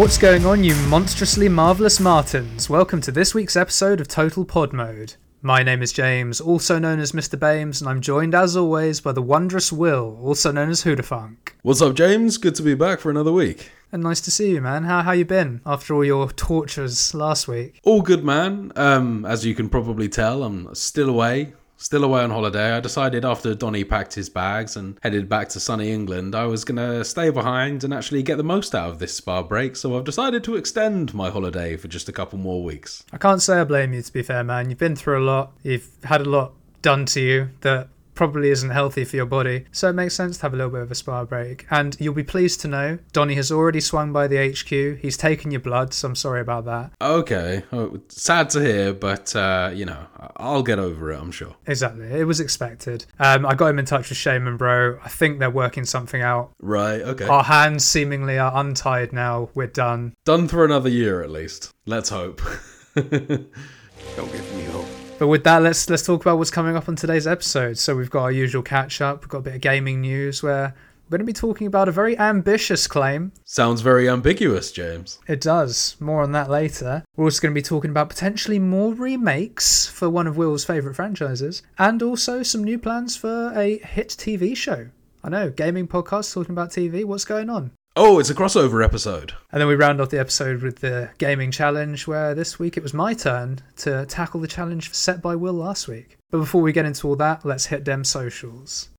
What's going on, you monstrously marvelous Martins? Welcome to this week's episode of Total Pod Mode. My name is James, also known as Mr. Bames, and I'm joined as always by the wondrous Will, also known as Hoodafunk. What's up, James? Good to be back for another week. And nice to see you, man. How how you been after all your tortures last week? All good, man. Um, as you can probably tell, I'm still away. Still away on holiday. I decided after Donny packed his bags and headed back to sunny England, I was going to stay behind and actually get the most out of this spa break, so I've decided to extend my holiday for just a couple more weeks. I can't say I blame you, to be fair, man. You've been through a lot. You've had a lot done to you that probably isn't healthy for your body. So it makes sense to have a little bit of a spa break. And you'll be pleased to know Donny has already swung by the HQ. He's taken your blood, so I'm sorry about that. Okay. Oh, sad to hear, but, uh, you know, I'll get over it, I'm sure. Exactly. It was expected. Um, I got him in touch with Shaman Bro. I think they're working something out. Right, okay. Our hands seemingly are untied now. We're done. Done for another year at least. Let's hope. Don't give me hope. But with that, let's let's talk about what's coming up on today's episode. So we've got our usual catch up. We've got a bit of gaming news where we're going to be talking about a very ambitious claim. Sounds very ambiguous, James. It does. More on that later. We're also going to be talking about potentially more remakes for one of Will's favourite franchises, and also some new plans for a hit TV show. I know, gaming podcast talking about TV. What's going on? Oh, it's a crossover episode. And then we round off the episode with the gaming challenge, where this week it was my turn to tackle the challenge set by Will last week. But before we get into all that, let's hit them socials.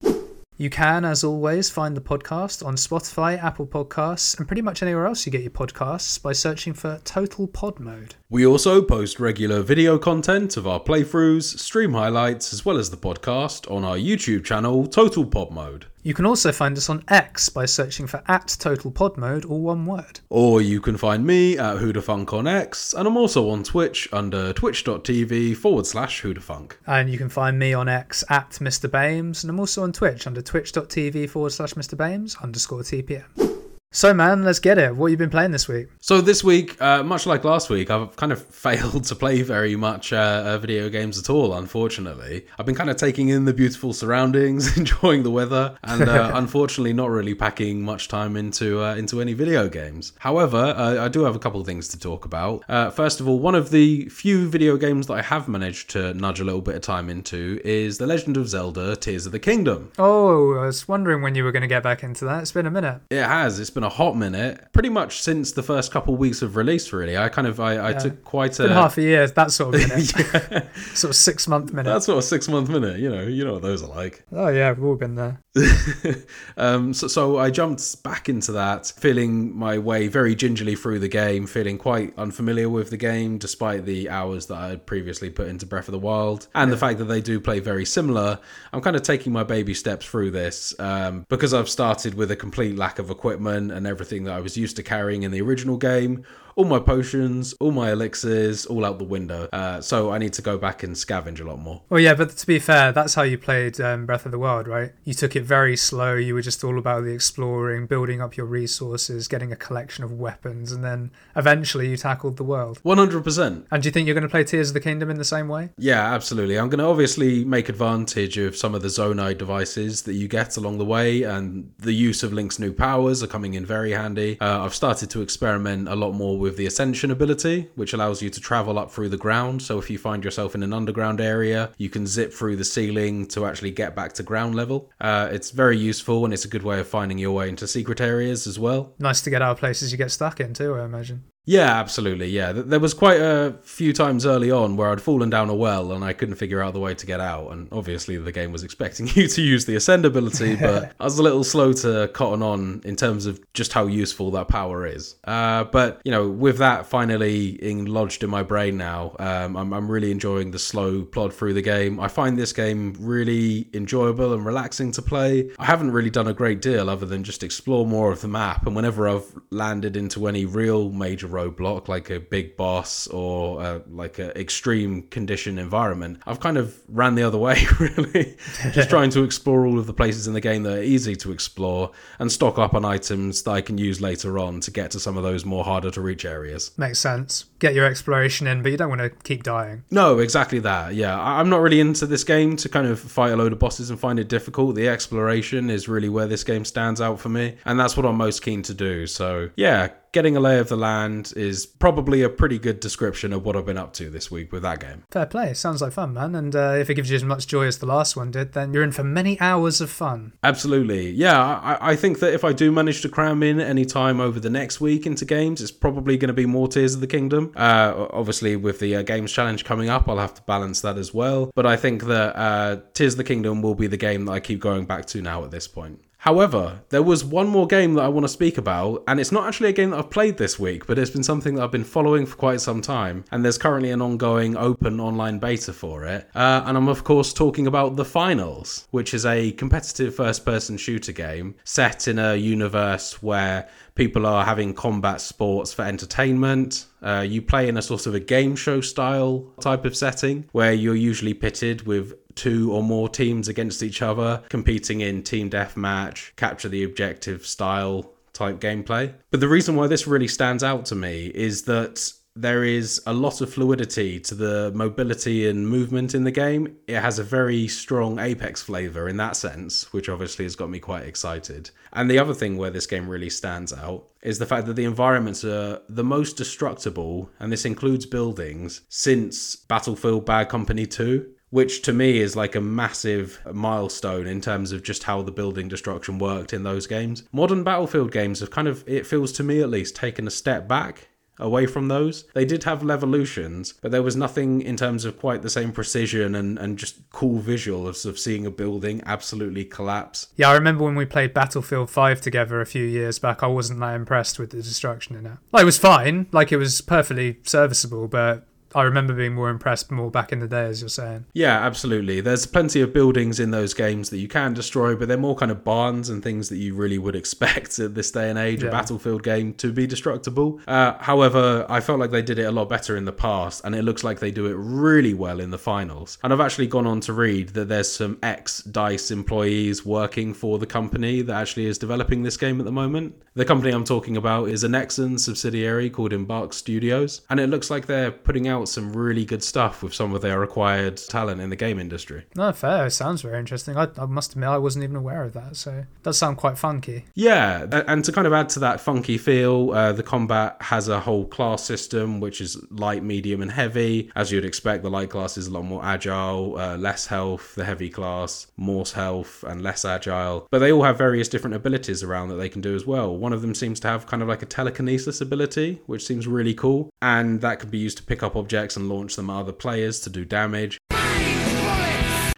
You can, as always, find the podcast on Spotify, Apple Podcasts, and pretty much anywhere else you get your podcasts by searching for Total Pod Mode. We also post regular video content of our playthroughs, stream highlights, as well as the podcast on our YouTube channel, Total Pod Mode. You can also find us on X by searching for at Total Pod Mode, all one word. Or you can find me at Hoodafunk on X, and I'm also on Twitch under twitch.tv forward slash Hoodafunk. And you can find me on X at Mr. Bames, and I'm also on Twitch under twitch.tv forward slash Mr. Bames underscore TPM. So, man, let's get it. What have you been playing this week? So this week, uh, much like last week, I've kind of failed to play very much uh, uh, video games at all. Unfortunately, I've been kind of taking in the beautiful surroundings, enjoying the weather, and uh, unfortunately, not really packing much time into uh, into any video games. However, uh, I do have a couple of things to talk about. Uh, first of all, one of the few video games that I have managed to nudge a little bit of time into is The Legend of Zelda: Tears of the Kingdom. Oh, I was wondering when you were going to get back into that. It's been a minute. It has. It's been a hot minute, pretty much since the first couple weeks of release. Really, I kind of I, I took quite a half a year, that sort of minute. sort of six month minute. That's what a six month minute. You know, you know what those are like. oh, yeah, we've all been there. um, so, so I jumped back into that, feeling my way very gingerly through the game, feeling quite unfamiliar with the game, despite the hours that I had previously put into Breath of the Wild, and the fact that they do play very similar. I'm kind of taking my baby steps through this um, because I've started with a complete lack of equipment and everything that I was used to carrying in the original game. All my potions, all my elixirs, all out the window. Uh, so I need to go back and scavenge a lot more. Well, yeah, but to be fair, that's how you played um, Breath of the Wild, right? You took it very slow. You were just all about the exploring, building up your resources, getting a collection of weapons, and then eventually you tackled the world. 100%. And do you think you're going to play Tears of the Kingdom in the same way? Yeah, absolutely. I'm going to obviously make advantage of some of the Zonai devices that you get along the way, and the use of Link's new powers are coming in very handy. Uh, I've started to experiment a lot more with the Ascension ability, which allows you to travel up through the ground. So if you find yourself in an underground area, you can zip through the ceiling to actually get back to ground level. Uh, it's very useful, and it's a good way of finding your way into secret areas as well. Nice to get out of places you get stuck in, too, I imagine. Yeah, absolutely. Yeah, there was quite a few times early on where I'd fallen down a well and I couldn't figure out the way to get out. And obviously, the game was expecting you to use the ascend ability, but I was a little slow to cotton on in terms of just how useful that power is. Uh, but you know, with that finally lodged in my brain now, um, I'm, I'm really enjoying the slow plod through the game. I find this game really enjoyable and relaxing to play. I haven't really done a great deal other than just explore more of the map. And whenever I've landed into any real major roadblock like a big boss or uh, like an extreme condition environment i've kind of ran the other way really just trying to explore all of the places in the game that are easy to explore and stock up on items that i can use later on to get to some of those more harder to reach areas Makes sense. Get your exploration in, but you don't want to keep dying. No, exactly that. Yeah, I'm not really into this game to kind of fight a load of bosses and find it difficult. The exploration is really where this game stands out for me, and that's what I'm most keen to do. So, yeah, getting a lay of the land is probably a pretty good description of what I've been up to this week with that game. Fair play. Sounds like fun, man. And uh, if it gives you as much joy as the last one did, then you're in for many hours of fun. Absolutely. Yeah, I, I think that if I do manage to cram in any time over the next week into games, it's probably going to be more Tears of the Kingdom. Uh, obviously, with the uh, Games Challenge coming up, I'll have to balance that as well. But I think that uh, Tears of the Kingdom will be the game that I keep going back to now at this point. However, there was one more game that I want to speak about, and it's not actually a game that I've played this week, but it's been something that I've been following for quite some time, and there's currently an ongoing open online beta for it. Uh, and I'm, of course, talking about The Finals, which is a competitive first person shooter game set in a universe where people are having combat sports for entertainment. Uh, you play in a sort of a game show style type of setting where you're usually pitted with two or more teams against each other, competing in team deathmatch, capture the objective style type gameplay. But the reason why this really stands out to me is that there is a lot of fluidity to the mobility and movement in the game. It has a very strong Apex flavor in that sense, which obviously has got me quite excited. And the other thing where this game really stands out is the fact that the environments are the most destructible, and this includes buildings, since Battlefield Bad Company 2 which to me is like a massive milestone in terms of just how the building destruction worked in those games. Modern Battlefield games have kind of, it feels to me at least, taken a step back away from those. They did have Levolutions, but there was nothing in terms of quite the same precision and, and just cool visuals of seeing a building absolutely collapse. Yeah, I remember when we played Battlefield 5 together a few years back, I wasn't that impressed with the destruction in it. Like, it was fine, like, it was perfectly serviceable, but I remember being more impressed more back in the day, as you're saying. Yeah, absolutely. There's plenty of buildings in those games that you can destroy, but they're more kind of barns and things that you really would expect at this day and age, Yeah. a Battlefield game, to be destructible. Uh, however, I felt like they did it a lot better in the past, and it looks like they do it really well in the finals. And I've actually gone on to read that there's some ex DICE employees working for the company that actually is developing this game at the moment. The company I'm talking about is a Nexon subsidiary called Embark Studios, and it looks like they're putting out some really good stuff with some of their acquired talent in the game industry. No, fair. It sounds very interesting. I, I must admit, I wasn't even aware of that, so it does sound quite funky. Yeah, and to kind of add to that funky feel, uh, the combat has a whole class system which is light, medium, and heavy. As you'd expect, the light class is a lot more agile, uh, less health. The heavy class, more health and less agile. But they all have various different abilities around that they can do as well. One of them seems to have kind of like a telekinesis ability, which seems really cool, and that could be used to pick up objects and launch them at other players to do damage.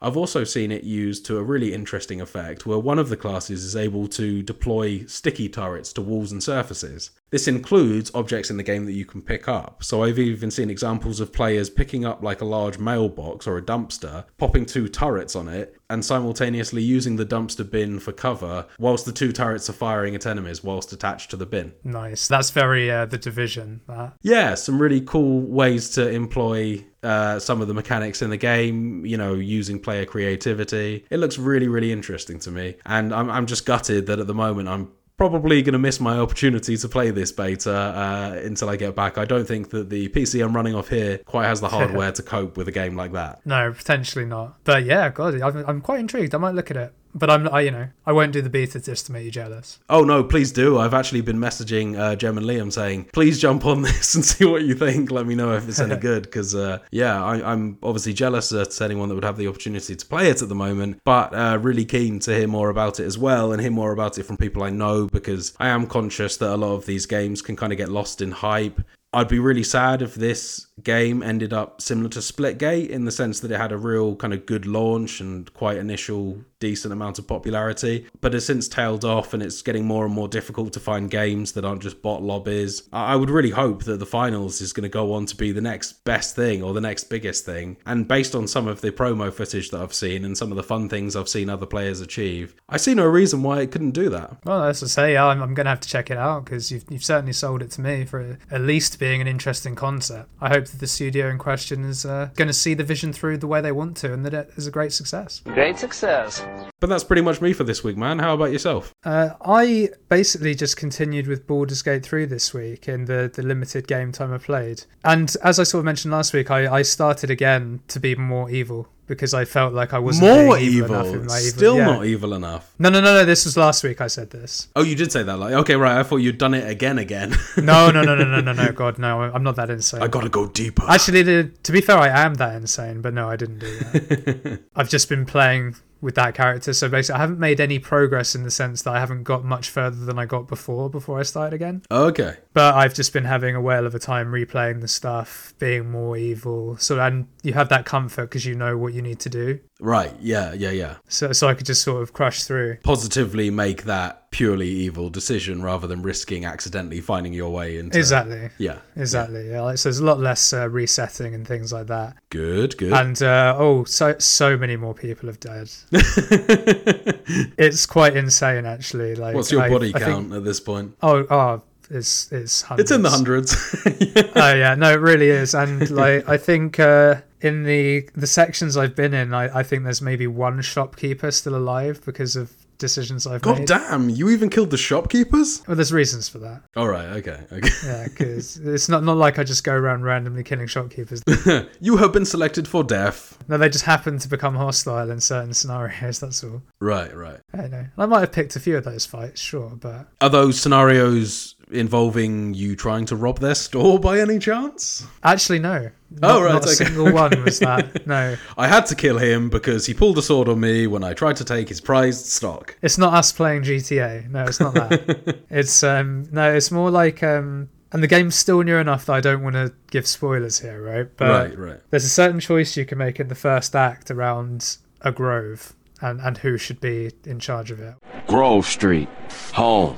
I've also seen it used to a really interesting effect where one of the classes is able to deploy sticky turrets to walls and surfaces. This includes objects in the game that you can pick up. So I've even seen examples of players picking up like a large mailbox or a dumpster, popping two turrets on it, and simultaneously using the dumpster bin for cover whilst the two turrets are firing at enemies whilst attached to the bin. Nice. That's very uh, the division. That. Yeah, some really cool ways to employ uh, some of the mechanics in the game, you know, using player creativity. It looks really, really interesting to me. And I'm, I'm just gutted that at the moment I'm probably going to miss my opportunity to play this beta uh, until I get back. I don't think that the PC I'm running off here quite has the hardware to cope with a game like that. No, potentially not. But yeah, God, I'm, I'm quite intrigued. I might look at it. But I'm, I, you know, I won't do the beta just to make you jealous. Oh no, please do. I've actually been messaging uh, Jem and Liam saying, please jump on this and see what you think. Let me know if it's any good. Because uh, yeah, I, I'm obviously jealous at anyone that would have the opportunity to play it at the moment, but uh, really keen to hear more about it as well and hear more about it from people I know because I am conscious that a lot of these games can kind of get lost in hype. I'd be really sad if this game ended up similar to Splitgate in the sense that it had a real kind of good launch and quite initial decent amount of popularity, but has since tailed off and it's getting more and more difficult to find games that aren't just bot lobbies. I would really hope that the finals is going to go on to be the next best thing or the next biggest thing. And based on some of the promo footage that I've seen and some of the fun things I've seen other players achieve, I see no reason why it couldn't do that. Well, as I say, I'm, I'm going to have to check it out because you've, you've certainly sold it to me for at least being an interesting concept. I hope hope that the studio in question is uh, going to see the vision through the way they want to, and that it is a great success. Great success. But that's pretty much me for this week, man. How about yourself? Uh, I basically just continued with Baldur's Gate 3 this week in the, the limited game time I played. And as I sort of mentioned last week, I, I started again to be more evil because I felt like I wasn't More evil, enough evil. evil. Still yeah. not evil enough. No, no, no, no. This was last week. I said this. Oh, you did say that. Like, okay, right. I thought you'd done it again, again. No, no, no, no, no, no, no. God, no. I'm not that insane. I gotta go deeper. Actually, to, to be fair, I am that insane, but no, I didn't do that. I've just been playing with that character, so basically, I haven't made any progress in the sense that I haven't got much further than I got before before I started again. okay. But I've just been having a whale of a time replaying the stuff, being more evil. So and you have that comfort because you know what you need to do. Right. Yeah. Yeah. Yeah. So so I could just sort of crash through. Positively make that purely evil decision rather than risking accidentally finding your way into. Exactly. Yeah. Exactly. Yeah. Like, so there's a lot less uh, resetting and things like that. Good. Good. And uh, oh, so so many more people have died. It's quite insane, actually. Like, What's your I- body I think- count at this point? oh, oh, it's it's hundreds. It's in the hundreds. oh yeah, no, it really is. And like, I think uh, in the the sections I've been in, I, I think there's maybe one shopkeeper still alive because of decisions I've God made. God damn! You even killed the shopkeepers? Well, there's reasons for that. All right. Okay. Okay. Yeah, because it's not not like I just go around randomly killing shopkeepers. you have been selected for death. No, they just happen to become hostile in certain scenarios. That's all. Right. Right. I don't know. I might have picked a few of those fights, sure, but Are those scenarios involving you trying to rob their store by any chance? actually, no. Oh, right, Not a okay. single one was that. No, I had to kill him because he pulled a sword on me when I tried to take his prized stock. it's not us playing GTA. No, it's not that. it's um no, it's more like um and the game's still new enough that I don't want to give spoilers here, right? But right. Right. there's a certain choice you can make in the first act around a grove and and who should be in charge of it. Grove Street. Home.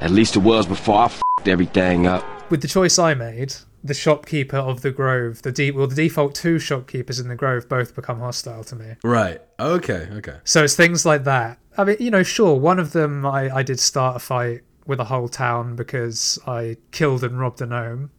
At least it was before I f***ed everything up. With the choice I made, the shopkeeper of the grove, the de- well, the default two shopkeepers in the grove both become hostile to me. Right. Okay. Okay. So it's things like that. I mean, you know, sure, one of them I, I did start a fight with a whole town because I killed and robbed a gnome.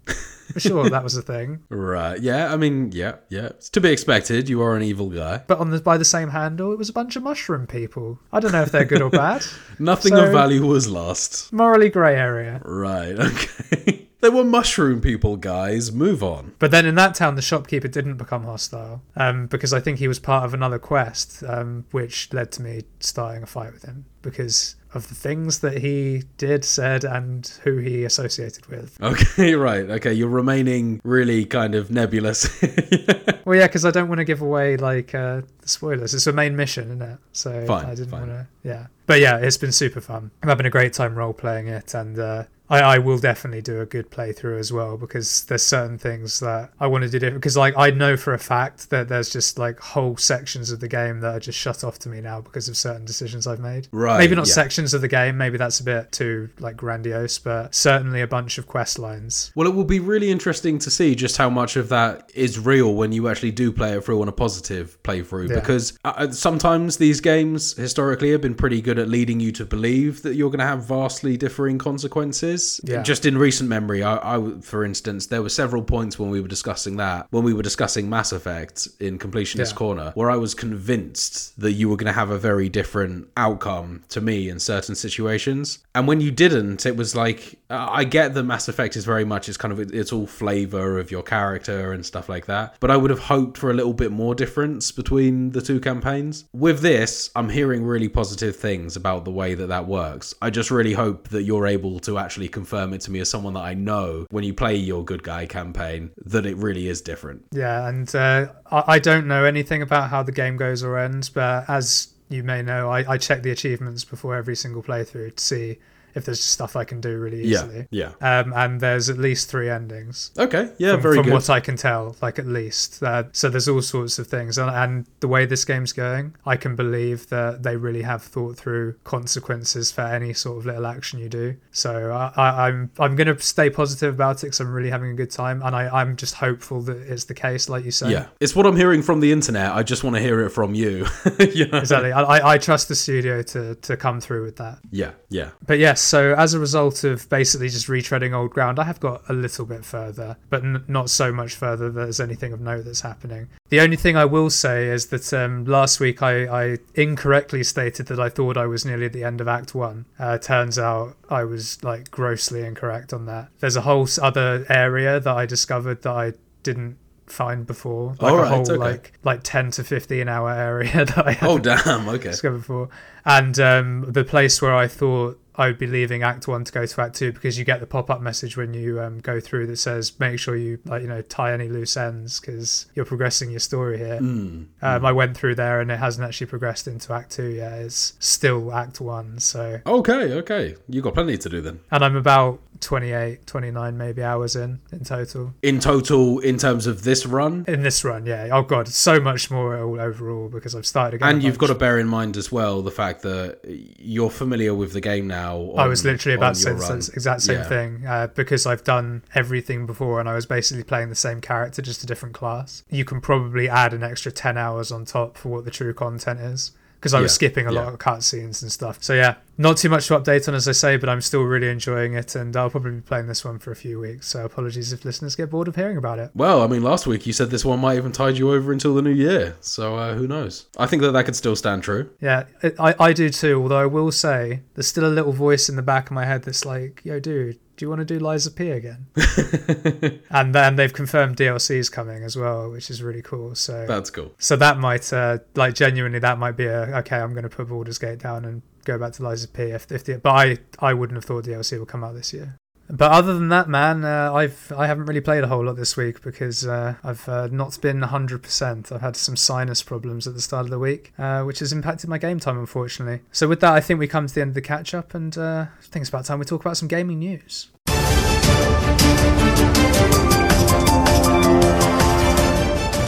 sure, that was a thing. Right. Yeah. I mean, yeah. Yeah. It's to be expected. You are an evil guy. But on the by the same handle, it was a bunch of mushroom people. I don't know if they're good or bad. Nothing So- of value was lost. Morally grey area. Right. Okay. they were mushroom people, guys. Move on. But then in that town, the shopkeeper didn't become hostile um, because I think he was part of another quest, um, which led to me starting a fight with him because of the things that he did, said, and who he associated with. Okay. Right. Okay. You're remaining really kind of nebulous. Well, yeah, because I don't want to give away like uh, spoilers. It's a main mission, isn't it? So Fine, I didn't want to. Yeah, but yeah, it's been super fun. I'm having a great time role playing it, and uh, I, I will definitely do a good playthrough as well because there's certain things that I want to do different. Because like I know for a fact that there's just like whole sections of the game that are just shut off to me now because of certain decisions I've made. Right, Maybe not yeah. sections of the game. Maybe that's a bit too like grandiose, but certainly a bunch of quest lines. Well, it will be really interesting to see just how much of that is real when you actually do play it through on a positive playthrough. Yeah. Because uh, sometimes these games historically have been pretty good at leading you to believe that you're going to have vastly differing consequences. Yeah. Just in recent memory, I, I, for instance, there were several points when we were discussing that, when we were discussing Mass Effect in Completionist Yeah. Corner, where I was convinced that you were going to have a very different outcome to me in certain situations. And when you didn't, it was like uh, I get that Mass Effect is very much it's kind of it's all flavor of your character and stuff like that. But I would have hoped for a little bit more difference between the two campaigns. With this, I'm hearing really positive things about the way that that works. I just really hope that you're able to actually confirm it to me as someone that I know when you play your good guy campaign that it really is different. Yeah, and uh, I, don't know anything about how the game goes or ends, but as you may know, I, I check the achievements before every single playthrough to see if there's stuff I can do really easily. Yeah. Um, and there's at least three endings. Okay. Yeah. from, very from good. what I can tell, like at least. Uh, so there's all sorts of things, and, and the way this game's going, I can believe that they really have thought through consequences for any sort of little action you do. So I, I, I'm I'm going to stay positive about it because I'm really having a good time, and I, I'm just hopeful that it's the case, like you say. Yeah, it's what I'm hearing from the internet. I just want to hear it from you. you know? Exactly. I, I- I trust the studio to, to come through with that. Yeah, yeah. But yes, so as a result of basically just retreading old ground, I have got a little bit further, but n- not so much further that there's anything of note that's happening. The only thing I will say is that um, last week I, I incorrectly stated that I thought I was nearly at the end of Act One. Uh, turns out I was like grossly incorrect on that. There's a whole other area that I discovered that I didn't find before, like All a right, whole okay. like like ten to fifteen hour area that I Oh damn. Okay. discovered before. And um, the place where I thought I would be leaving Act One to go to Act Two because you get the pop up message when you um, go through that says make sure you like you know tie any loose ends because you're progressing your story here. Mm. Um, I went through there and it hasn't actually progressed into Act Two yet. It's still Act One. So Okay. Okay. You got plenty to do then. and I'm about 28, 29 maybe hours in in total In total, in terms of this run, in this run. Yeah. Oh god, so much more all overall because I've started again. and you've got to bear in mind as well the fact that you're familiar with the game now. I was literally about to say the exact same Yeah. thing uh, because I've done everything before and I was basically playing the same character, just a different class. You can probably add an extra 10 hours on top for what the true content is because I was Yeah, skipping a lot yeah. of cutscenes and stuff. So, yeah, not too much to update on, as I say, but I'm still really enjoying it and I'll probably be playing this one for a few weeks. So, apologies if listeners get bored of hearing about it. Well, I mean, last week you said this one might even tide you over until the new year, so uh, who knows? I think that that could still stand true. Yeah, I, I do too, although I will say there's still a little voice in the back of my head that's like, yo, dude, do you want to do Lies of P again? and then they've confirmed DLC's coming as well, which is really cool. So That's cool. so that might uh, like genuinely that might be a okay. I'm going to put Baldur's Gate down and go back to Lies of P. If, if the, but I I wouldn't have thought DLC would come out this year. But other than that, man, uh, I've I haven't really played a whole lot this week because uh, I've uh, not been 100%. I've had some sinus problems at the start of the week, uh, which has impacted my game time, unfortunately. So with that, I think we come to the end of the catch up, and uh, I think it's about time we talk about some gaming news.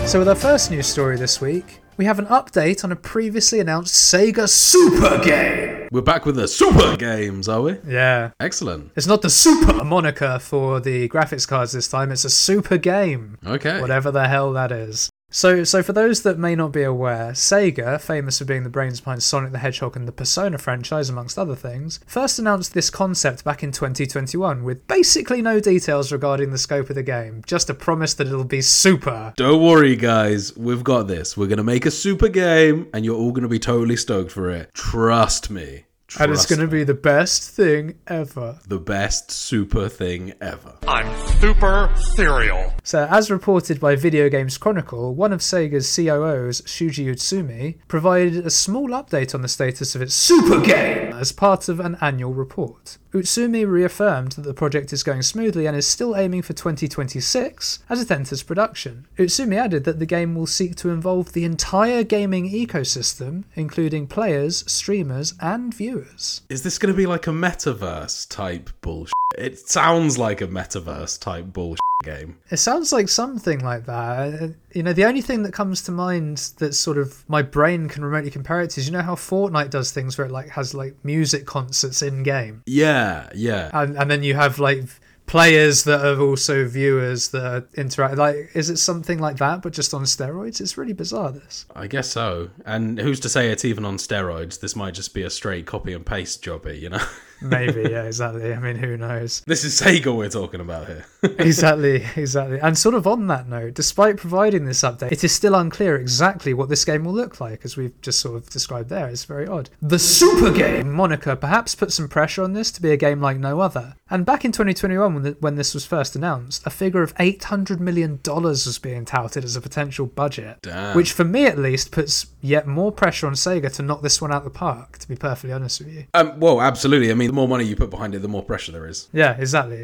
So, with our first news story this week, we have an update on a previously announced Sega Super game. We're back with the super games, are we? Yeah. Excellent. It's not the Super moniker for the graphics cards this time, it's a Super game. Okay. Whatever the hell that is. So, so for those that may not be aware, Sega, famous for being the brains behind Sonic the Hedgehog and the Persona franchise, amongst other things, first announced this concept back in 2021 with basically no details regarding the scope of the game, just a promise that it'll be super. Don't worry, guys. We've got this. We're to make a super game, and you're all to be totally stoked for it. Trust me. Trust and it's going to be the best thing ever. the best super thing ever. I'm super cereal. So, as reported by Video Games Chronicle, one of Sega's COOs, Shuji Utsumi, provided a small update on the status of its Super Game as part of an annual report. Utsumi reaffirmed that the project is going smoothly and is still aiming for 2026 as it enters production. Utsumi added that the game will seek to involve the entire gaming ecosystem, including players, streamers, and viewers. Is this going to be like a metaverse type bullshit? It sounds like a metaverse type bullshit game. It sounds like something like that. You know, the only thing that comes to mind that sort of my brain can remotely compare it to is you know how Fortnite does things where it like has like music concerts in game, Yeah, yeah. and and then you have like players that are also viewers that interact. Like, is it something like that but just on steroids? It's really bizarre. This. I guess so. And who's to say it's even on steroids? This might just be a straight copy and paste jobby, you know? Maybe, yeah, exactly. I mean, who knows? this is Sega we're talking about here. exactly, exactly. And sort of on that note, despite providing this update, it is still unclear exactly what this game will look like, as we've just sort of described there. It's very odd. The Super Game moniker perhaps put some pressure on this to be a game like no other. And back in 2021, when, the, when this was first announced, a figure of $800 million was being touted as a potential budget. Damn. Which, for me at least, puts yet more pressure on Sega to knock this one out of the park, to be perfectly honest with you. Um, well, absolutely. I mean, the more money you put behind it, the more pressure there is. Yeah, exactly.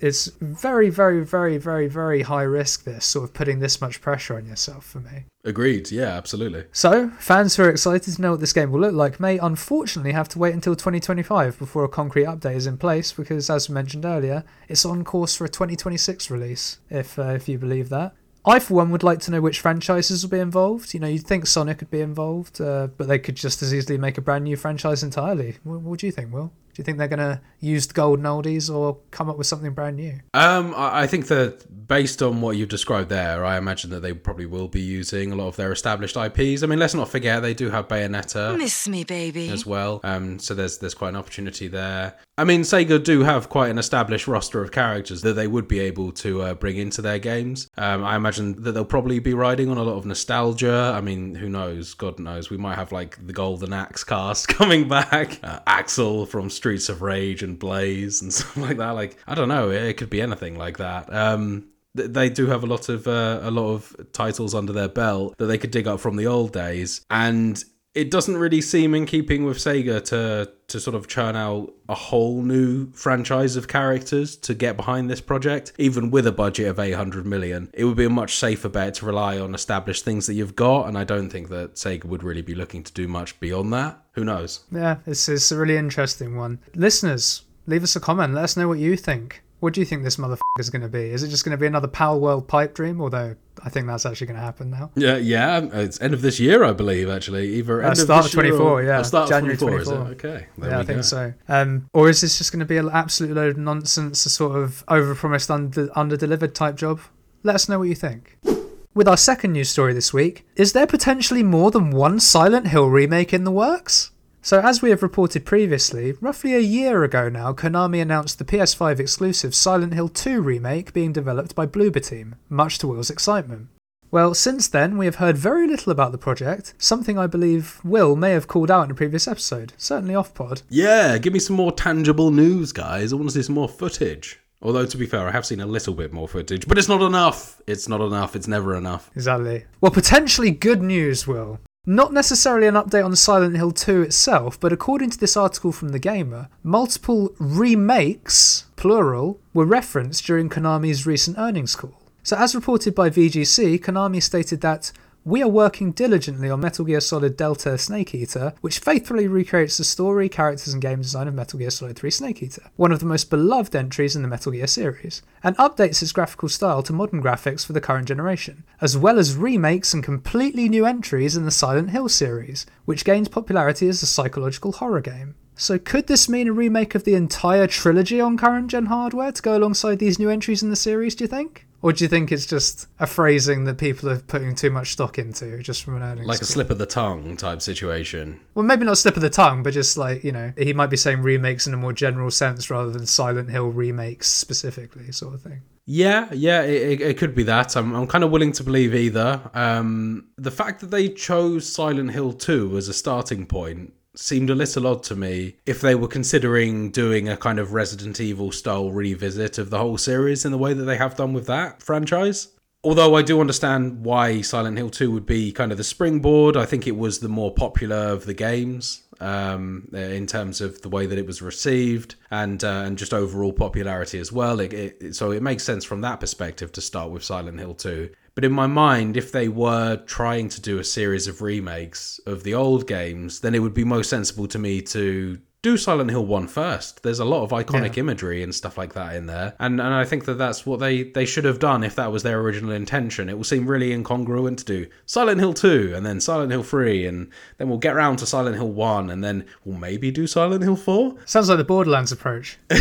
It's very, very, very, very, very high risk. This sort of putting this much pressure on yourself for me. Agreed. Yeah, absolutely. So, fans who are excited to know what this game will look like may unfortunately have to wait until 2025 before a concrete update is in place because, as mentioned earlier, it's on course for a 2026 release, if, uh, if you believe that. I, for one, would like to know which franchises will be involved. You know, you'd think Sonic would be involved, uh, but they could just as easily make a brand new franchise entirely. What, what do you think, Will? Do you think they're going to use the golden oldies or come up with something brand new? Um, I I think that based on what you've described there, I imagine that they probably will be using a lot of their established IPs. I mean, let's not forget they do have Bayonetta Miss me, baby. as well. Um, so there's there's quite an opportunity there. I mean, Sega do have quite an established roster of characters that they would be able to uh, bring into their games. Um, I imagine that they'll probably be riding on a lot of nostalgia. I mean, who knows? God knows. We might have like the Golden Axe cast coming back, uh, Axel from Streets of Rage and Blaze and stuff like that. Like I don't know. It, it could be anything like that. Um, th- they do have a lot of uh, a lot of titles under their belt that they could dig up from the old days, and it doesn't really seem in keeping with Sega to to sort of churn out a whole new franchise of characters to get behind this project, even with a budget of 800 million. It would be a much safer bet to rely on established things that you've got, and I don't think that Sega would really be looking to do much beyond that. Who knows? Yeah, it's, it's a really interesting one. Listeners, leave us a comment. Let us know what you think. What do you think this motherfucker is going to be? Is it just going to be another Palworld pipe dream? Although I think that's actually going to happen now. Yeah, yeah. It's end of this year, I believe. Actually, either end Uh, of start this of 24, year or, yeah. start January of 24, is it? 24. Okay, there yeah, I think go. so. Um, or is this just going to be an absolute load of nonsense, a sort of overpromised, under under delivered type job? Let us know what you think. With our second news story this week, is there potentially more than one Silent Hill remake in the works? So, as we have reported previously, roughly a year ago now, Konami announced the PS5 exclusive Silent Hill 2 remake being developed by Bloober Team, much to Will's excitement. Well, since then, we have heard very little about the project, something I believe Will may have called out in a previous episode, certainly off pod. Yeah, give me some more tangible news, guys. I want to see some more footage. Although, to be fair, I have seen a little bit more footage, but it's not enough. It's not enough. It's never enough. Exactly. Well, potentially good news, Will. Not necessarily an update on Silent Hill 2 itself, but according to this article from The Gamer, multiple remakes, plural, were referenced during Konami's recent earnings call. So, as reported by VGC, Konami stated that we are working diligently on Metal Gear Solid Delta Snake Eater, which faithfully recreates the story, characters, and game design of Metal Gear Solid 3 Snake Eater, one of the most beloved entries in the Metal Gear series, and updates its graphical style to modern graphics for the current generation, as well as remakes and completely new entries in the Silent Hill series, which gained popularity as a psychological horror game. So, could this mean a remake of the entire trilogy on current gen hardware to go alongside these new entries in the series, do you think? Or do you think it's just a phrasing that people are putting too much stock into just from an earnings Like a slip of the tongue type situation. Well, maybe not slip of the tongue, but just like, you know, he might be saying remakes in a more general sense rather than Silent Hill remakes specifically, sort of thing. Yeah, yeah, it, it, could be that. I'm, I'm kind of willing to believe either. Um, the fact that they chose Silent Hill 2 as a starting point seemed a little odd to me if they were considering doing a kind of Resident Evil style revisit of the whole series in the way that they have done with that franchise. Although I do understand why Silent Hill 2 would be kind of the springboard, I think it was the more popular of the games um, in terms of the way that it was received and uh, and just overall popularity as well. It, it, so it makes sense from that perspective to start with Silent Hill 2. But in my mind, if they were trying to do a series of remakes of the old games, then it would be most sensible to me to do Silent Hill 1 first. There's a lot of iconic Yeah. imagery and stuff like that in there. And and I think that that's what they, they should have done if that was their original intention. It will seem really incongruent to do Silent Hill 2 and then Silent Hill 3 and then we'll get round to Silent Hill 1 and then we'll maybe do Silent Hill 4. Sounds like the Borderlands approach. yeah,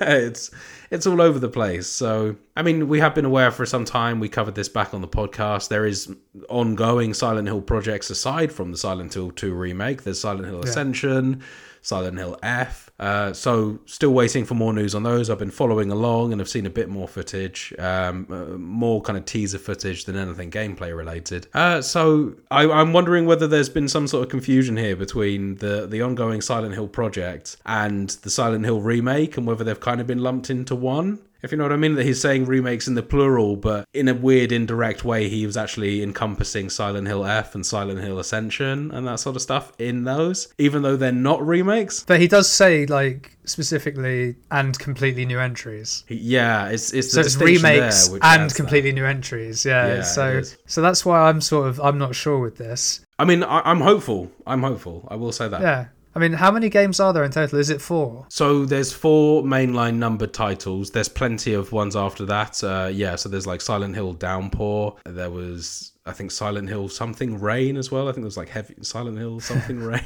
it's it's all over the place. So, I mean, we have been aware for some time. We covered this back on the podcast. There is ongoing Silent Hill projects aside from the Silent Hill 2 remake. There's Silent Hill Ascension, Silent Hill F. Uh, so, still waiting for more news on those. I've been following along and I've seen a bit more footage, um, uh, more kind of teaser footage than anything gameplay related. Uh, so, I, I'm wondering whether there's been some sort of confusion here between the the ongoing Silent Hill project and the Silent Hill remake, and whether they've kind of been lumped into one. If you know what I mean, that he's saying remakes in the plural, but in a weird, indirect way, he was actually encompassing Silent Hill F and Silent Hill Ascension and that sort of stuff in those, even though they're not remakes. But he does say, like, specifically, and completely new entries. Yeah, it's it's So it's remakes there and adds that. completely new entries. Yeah. Yeah, so so that's why I'm sort of I'm not sure with this. I mean, I, I'm hopeful. I'm hopeful. I will say that. Yeah. I mean, how many games are there in total? Is it four? So there's four mainline numbered titles. There's plenty of ones after that. Uh, yeah, so there's like Silent Hill Downpour. There was I think Silent Hill something rain as well. I think there was like heavy Silent Hill something rain.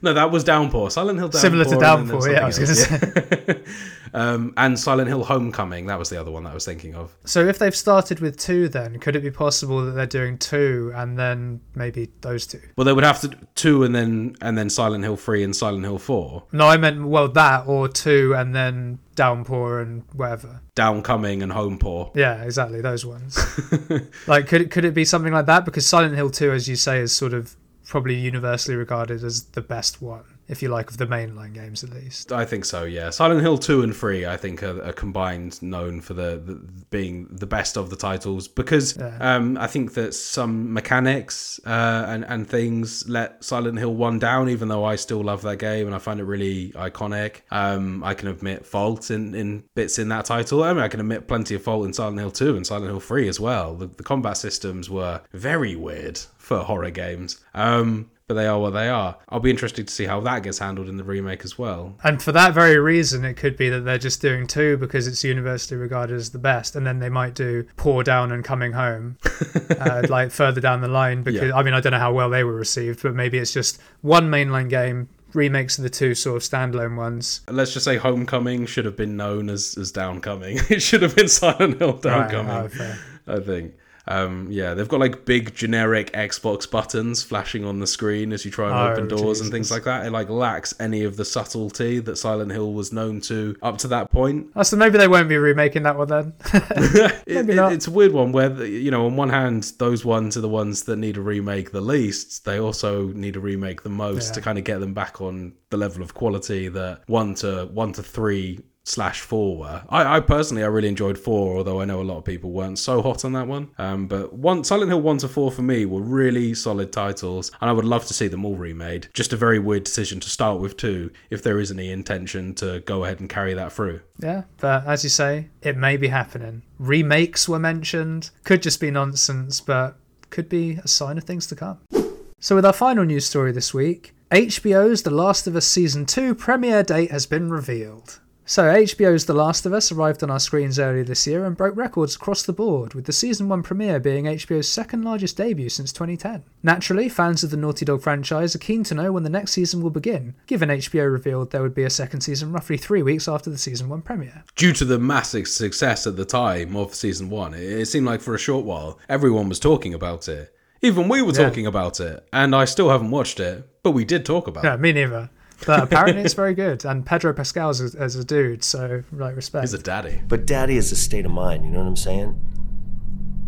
no, that was Downpour. Silent Hill Downpour. Similar to Downpour, yeah, I was going to yeah. um, and Silent Hill Homecoming. That was the other one that I was thinking of. So if they've started with two, then could it be possible that they're doing two and then maybe those two? Well, they would have to two and then and then Silent Hill three and Silent Hill four. No, I meant well that or two and then Downpour and whatever. Downcoming and Homepour. Yeah, exactly those ones. like, could it could it be something like that? Because Silent Hill Two, as you say, is sort of probably universally regarded as the best one, if you like, of the mainline games at least. I think so. Yeah, Silent Hill two and three, I think, are, are combined known for the, the being the best of the titles because Yeah. um, I think that some mechanics uh, and and things let Silent Hill one down. Even though I still love that game and I find it really iconic, um, I can admit fault in, in bits in that title. I mean, I can admit plenty of fault in Silent Hill two and Silent Hill three as well. The, the combat systems were very weird for horror games. Um, but they are what they are. I'll be interested to see how that gets handled in the remake as well. And for that very reason, it could be that they're just doing two because it's universally regarded as the best, and then they might do Pour Down and Coming Home, uh, like further down the line. Because Yeah. I mean, I don't know how well they were received, but maybe it's just one mainline game remakes of the two sort of standalone ones. let's just say Homecoming should have been known as as Downcoming. it should have been Silent Hill Right, Downcoming. oh. I think. Um, yeah, they've got like big generic Xbox buttons flashing on the screen as you try and Oh, open doors and things like that. It like lacks any of the subtlety that Silent Hill was known to up to that point. Oh, so maybe they won't be remaking that one then. It- Maybe it- not. it's a weird one where the- you know on one hand those ones are the ones that need a remake the least they also need a remake the most Yeah. to kind of get them back on the level of quality that one to one to three slash four were I, I personally i really enjoyed four although i know a lot of people weren't so hot on that one um, but one silent hill one to four for me were really solid titles and i would love to see them all remade just a very weird decision to start with two if there is any intention to go ahead and carry that through yeah, but as you say, it may be happening. Remakes were mentioned. Could just be nonsense, but could be a sign of things to come. So, with our final news story this week, HBO's The Last of Us Season 2 premiere date has been revealed. So, HBO's The Last of Us arrived on our screens earlier this year and broke records across the board, with the Season 1 premiere being HBO's second largest debut since 2010. Naturally, fans of the Naughty Dog franchise are keen to know when the next season will begin, given HBO revealed there would be a second season roughly three weeks after the Season 1 premiere. due to the massive success at the time of season one, it, it seemed like for a short while everyone was talking about it. Even we were Yeah. talking about it, and I still haven't watched it, but we did talk about No, it. me neither. But apparently it's very good, and Pedro Pascal's as, as a dude, so like respect. He's a daddy. But daddy is a state of mind, you know what I'm saying?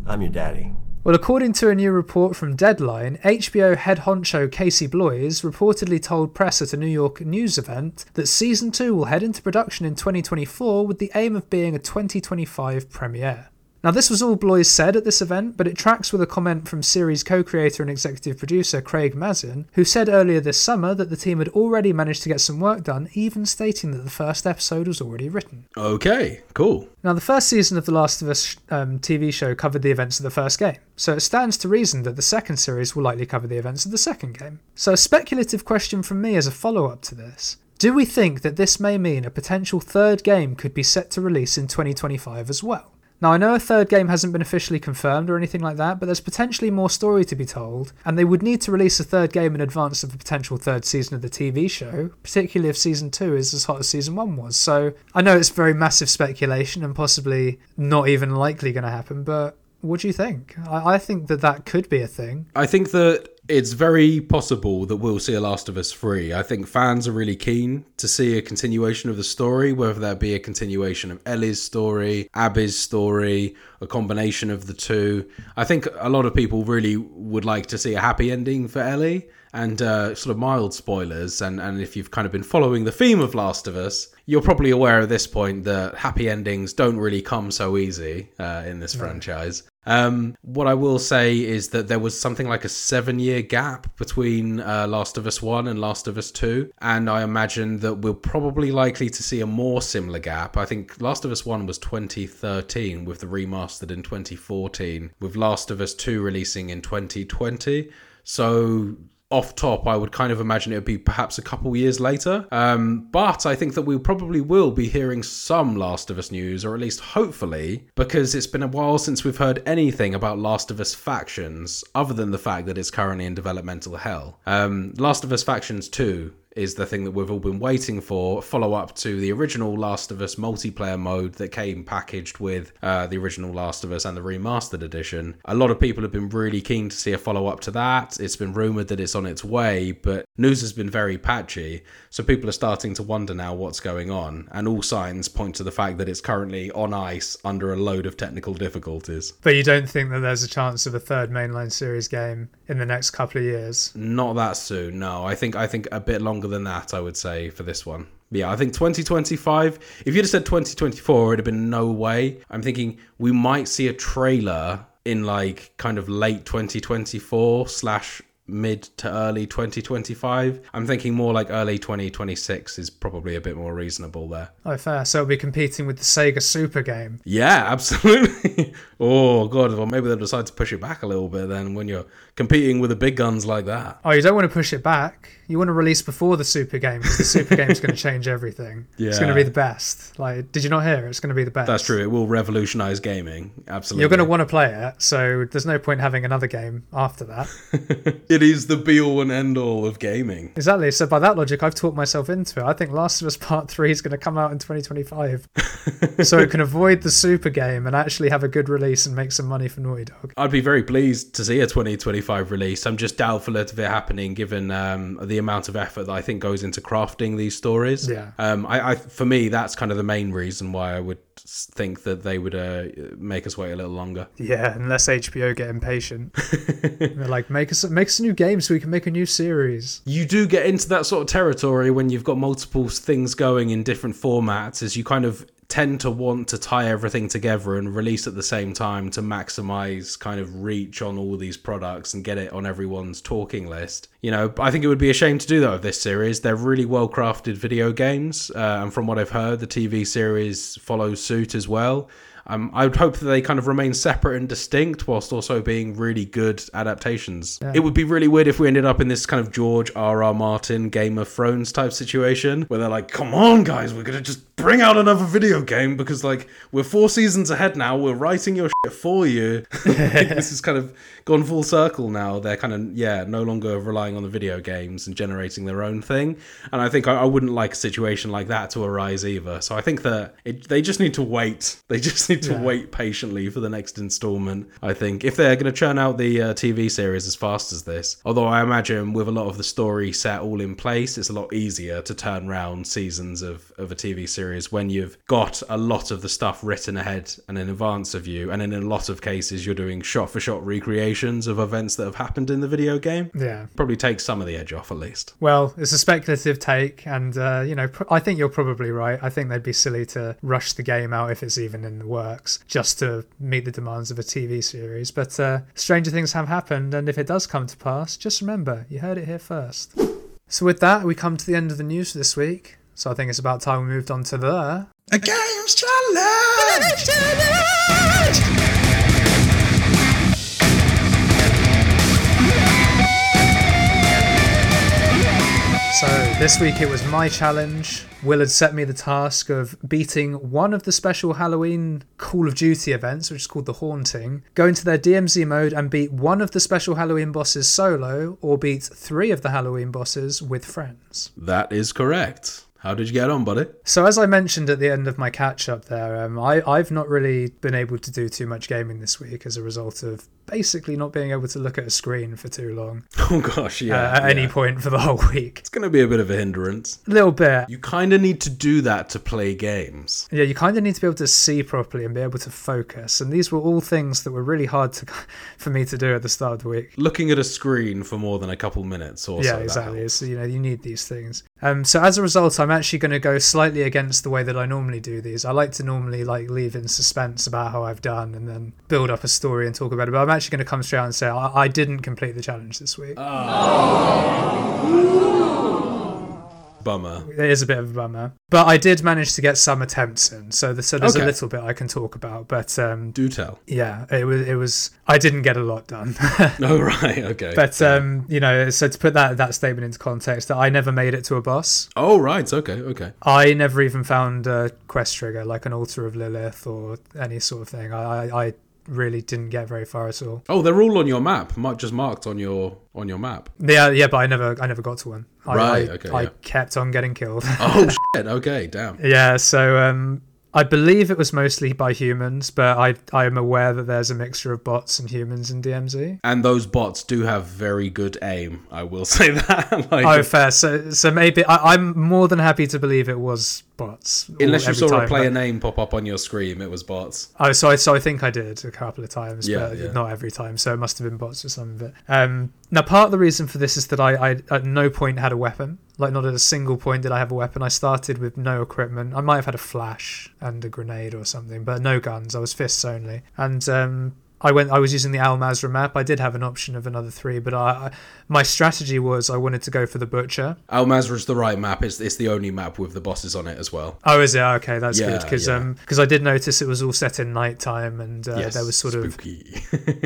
I'm your daddy. Well, according to a new report from Deadline, HBO head honcho Casey Bloys reportedly told press at a New York news event that season 2 will head into production in 2024 with the aim of being a 2025 premiere. Now, this was all Bloys said at this event, but it tracks with a comment from series co creator and executive producer Craig Mazin, who said earlier this summer that the team had already managed to get some work done, even stating that the first episode was already written. Okay, cool. Now, the first season of The Last of Us um, TV show covered the events of the first game, so it stands to reason that the second series will likely cover the events of the second game. So, a speculative question from me as a follow up to this Do we think that this may mean a potential third game could be set to release in 2025 as well? Now, I know a third game hasn't been officially confirmed or anything like that, but there's potentially more story to be told, and they would need to release a third game in advance of the potential third season of the TV show, particularly if season 2 is as hot as season 1 was. So, I know it's very massive speculation and possibly not even likely going to happen, but what do you think? I, I think that that could be a thing. I think that it's very possible that we'll see a Last of Us 3. I think fans are really keen to see a continuation of the story, whether that be a continuation of Ellie's story, Abby's story, a combination of the two. I think a lot of people really would like to see a happy ending for Ellie. And uh, sort of mild spoilers, and, and if you've kind of been following the theme of Last of Us, you're probably aware at this point that happy endings don't really come so easy uh, in this franchise. Um, what I will say is that there was something like a seven year gap between uh, Last of Us 1 and Last of Us 2. And I imagine that we're probably likely to see a more similar gap. I think Last of Us 1 was 2013 with the remastered in 2014, with Last of Us 2 releasing in 2020. So off top, I would kind of imagine it would be perhaps a couple years later. Um, but I think that we probably will be hearing some Last of Us news, or at least hopefully, because it's been a while since we've heard anything about Last of Us factions, other than the fact that it's currently in developmental hell. Um, Last of Us Factions 2 is the thing that we've all been waiting for. Follow up to the original Last of Us multiplayer mode that came packaged with uh, the original Last of Us and the remastered edition. A lot of people have been really keen to see a follow up to that. It's been rumored that it's on its way, but news has been very patchy. So people are starting to wonder now what's going on. And all signs point to the fact that it's currently on ice under a load of technical difficulties. But you don't think that there's a chance of a third mainline series game in the next couple of years? Not that soon, no. I think I think a bit longer than that, I would say, for this one. Yeah, I think 2025. If you'd have said 2024, it'd have been no way. I'm thinking we might see a trailer in like kind of late 2024 slash mid to early 2025. I'm thinking more like early 2026 is probably a bit more reasonable there. Oh, fair. So it'll be competing with the Sega Super game. Yeah, absolutely. oh, God. Well, maybe they'll decide to push it back a little bit then when you're competing with the big guns like that. Oh, you don't want to push it back. You want to release before the Super game because the Super game is going to change everything. It's going to be the best. Like, did you not hear? It's going to be the best. That's true. It will revolutionize gaming. Absolutely. You're going to want to play it, so there's no point having another game after that. It is the be all and end all of gaming. exactly. So by that logic, I've talked myself into it. I think Last of Us Part Three is going to come out in 2025, so it can avoid the Super game and actually have a good release and make some money for Naughty Dog. I'd be very pleased to see a 2025 release. I'm just doubtful of it happening given um, the amount of effort that I think goes into crafting these stories. Yeah. Um, I, I, for me, that's kind of the main reason why I would think that they would uh, make us wait a little longer. Yeah, unless HBO get impatient, they're like, make us make us a new game so we can make a new series. You do get into that sort of territory when you've got multiple things going in different formats, as you kind of tend to want to tie everything together and release at the same time to maximize kind of reach on all these products and get it on everyone's talking list. You know, I think it would be a shame to do that with this series. They're really well crafted video games, uh, and from what I've heard, the TV series follows suit as well. Um, I would hope that they kind of remain separate and distinct whilst also being really good adaptations. It would be really weird if we ended up in this kind of George R. R. Martin Game of Thrones type situation where they're like, come on, guys, we're going to just bring out another video game because, like, we're four seasons ahead now. We're writing your shit for you. This is kind of gone full circle now. They're kind of, yeah, no longer relying on the video games and generating their own thing. And I think I, I wouldn't like a situation like that to arise either. So I think that it, they just need to wait. They just need to wait patiently for the next installment. I think if they're going to churn out the uh, TV series as fast as this, although I imagine with a lot of the story set all in place, it's a lot easier to turn round seasons of, of a TV series when you've got a lot of the stuff written ahead and in advance of you. And in a lot of cases, you're doing shot for shot recreations of events that have happened in the video game. Yeah. Probably takes some of the edge off at least. Well, it's a speculative take, and uh, you know, pr- I think you're probably right. I think they'd be silly to rush the game out if it's even in the works, just to meet the demands of a TV series. But uh, stranger things have happened, and if it does come to pass, just remember you heard it here first. So with that, we come to the end of the news for this week. So I think it's about time we moved on to the A games challenge! So this week it was my challenge. Will had set me the task of beating one of the special Halloween Call of Duty events, which is called the Haunting, go into their DMZ mode and beat one of the special Halloween bosses solo, or beat three of the Halloween bosses with friends. That is correct. How did you get on, buddy? So as I mentioned at the end of my catch up there, um, I, I've not really been able to do too much gaming this week as a result of basically not being able to look at a screen for too long Oh gosh, yeah. uh, at yeah. any point for the whole week. It's going to be a bit of a hindrance. A little bit. You kind of need to do that to play games. Yeah, you kind of need to be able to see properly and be able to focus. And these were all things that were really hard to for me to do at the start of the week. Looking at a screen for more than a couple minutes also. yeah, that exactly. helps. It's, you know, you need these things. Um, so as a result, I'm actually going to go slightly against the way that I normally do these. I like to normally like leave in suspense about how I've done and then build up a story and talk about it. But I'm actually going to come straight out and say I, I didn't complete the challenge this week. But bummer. It is a bit of a bummer, but I did manage to get some attempts in, so, the, so there's Okay. a little bit I can talk about. But um, Do tell. yeah, it was it was I didn't get a lot done. Oh right, okay. But um, you know, so to put that that statement into context, I never made it to a boss. oh right, okay, okay. I never even found a quest trigger like an altar of Lilith or any sort of thing. I, I, I really didn't get very far at all. Oh, they're all on your map, just marked on your on your map. Yeah, yeah, but I never I never got to one. I, Right, I, okay, I yeah. kept on getting killed. Oh shit, okay, damn. yeah, so um, I believe it was mostly by humans, but I I am aware that there's a mixture of bots and humans in DMZ. And those bots do have very good aim. I will say that. like, Oh, fair. So, so maybe I, I'm more than happy to believe it was bots. unless you saw a player but- name pop up on your screen, it was bots. Oh, so I so I think I did a couple of times, Yeah, but yeah. not every time. So it must have been bots or some of it. Um, now, part of the reason for this is that I, I at no point had a weapon. Like not at a single point did I have a weapon. I started with no equipment. I might have had a flash and a grenade or something, but no guns. I was fists only. And um, I went. I was using the Al Mazrah map. I did have an option of another three, but I, I my strategy was I wanted to go for the butcher. Al Mazrah's the right map. It's, it's the only map with the bosses on it as well. Oh, is it okay? That's good Yeah, because yeah. um because I did notice it was all set in nighttime and uh, yes, there was sort of.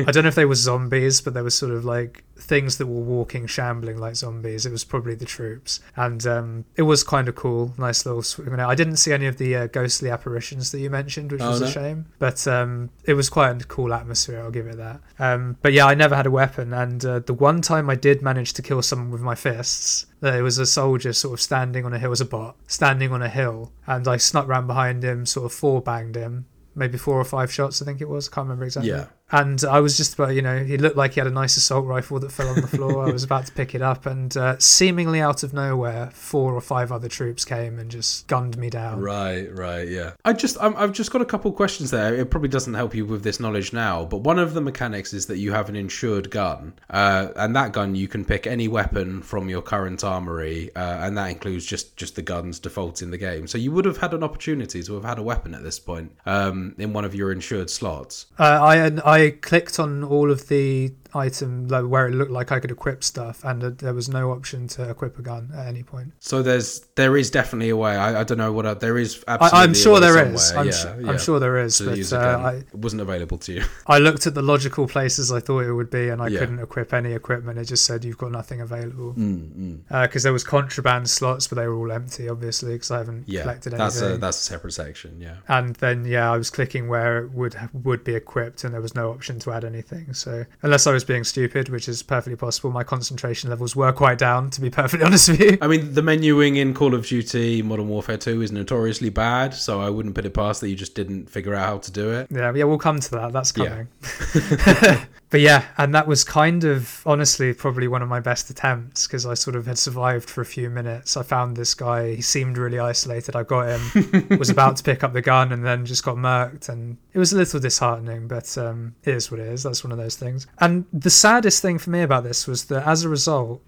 I don't know if they were zombies, but there was sort of like things that were walking, shambling like zombies. It was probably the troops, and um, it was kind of cool. Nice little. sw- I didn't see any of the uh, ghostly apparitions that you mentioned, which Oh, was no? a shame. But um, it was quite a cool atmosphere. I'll give it that. Um, but yeah, I never had a weapon, and uh, the one time I did manage to kill someone with my fists. There was a soldier sort of standing on a hill, was a bot standing on a hill, and I snuck round behind him, sort of four banged him, maybe four or five shots, I think it was. I can't remember exactly. Yeah. And I was just about, you know, he looked like he had a nice assault rifle that fell on the floor. I was about to pick it up, and uh, seemingly out of nowhere, four or five other troops came and just gunned me down. Right, right, yeah. I just, I'm, I've just got a couple questions there. It probably doesn't help you with this knowledge now, but one of the mechanics is that you have an insured gun, uh, and that gun you can pick any weapon from your current armory, uh, and that includes just just the guns default in the game. So you would have had an opportunity to have had a weapon at this point um, in one of your insured slots. Uh, I Clicked on all of the item like, where it looked like I could equip stuff, and uh, there was no option to equip a gun at any point. So there's there is definitely a way. I, I don't know what I, there is. I, Absolutely I'm sure there is. I'm, yeah, su- yeah, I'm sure there is, to but uh. I, it wasn't available to you. I looked at the logical places I thought it would be, and I Yeah. couldn't equip any equipment. It just said you've got nothing available. Mm, Because there was contraband slots, but they were all empty, obviously, because I haven't Yeah, collected that's anything. a that's a separate section. Yeah. and then yeah, I was clicking where it would would be equipped, and there was no option to add anything. So unless I was being stupid, which is perfectly possible, my concentration levels were quite down. To be perfectly honest with you. I mean, the menuing in Call of Duty Modern Warfare 2 is notoriously bad, so I wouldn't put it past that you just didn't figure out how to do it. Yeah, yeah, we'll come to that. That's Yeah. but yeah, and that was kind of honestly probably one of my best attempts because I sort of had survived for a few minutes. I found this guy. He seemed really isolated. I got him. was about to pick up the gun and then just got murked, and it was a little disheartening. But um, it is what it is. That's one of those things. And the saddest thing for me about this was that as a result,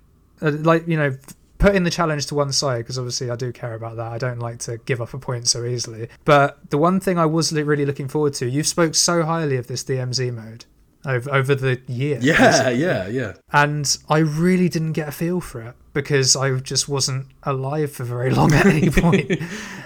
uh, like you know. Putting the challenge to one side because obviously I do care about that. I don't like to give up a point so easily. But the one thing I was really looking forward to, you've spoke so highly of this DMZ mode over over the year. Yeah, yeah, yeah. And I really didn't get a feel for it because I just wasn't alive for very long at any point.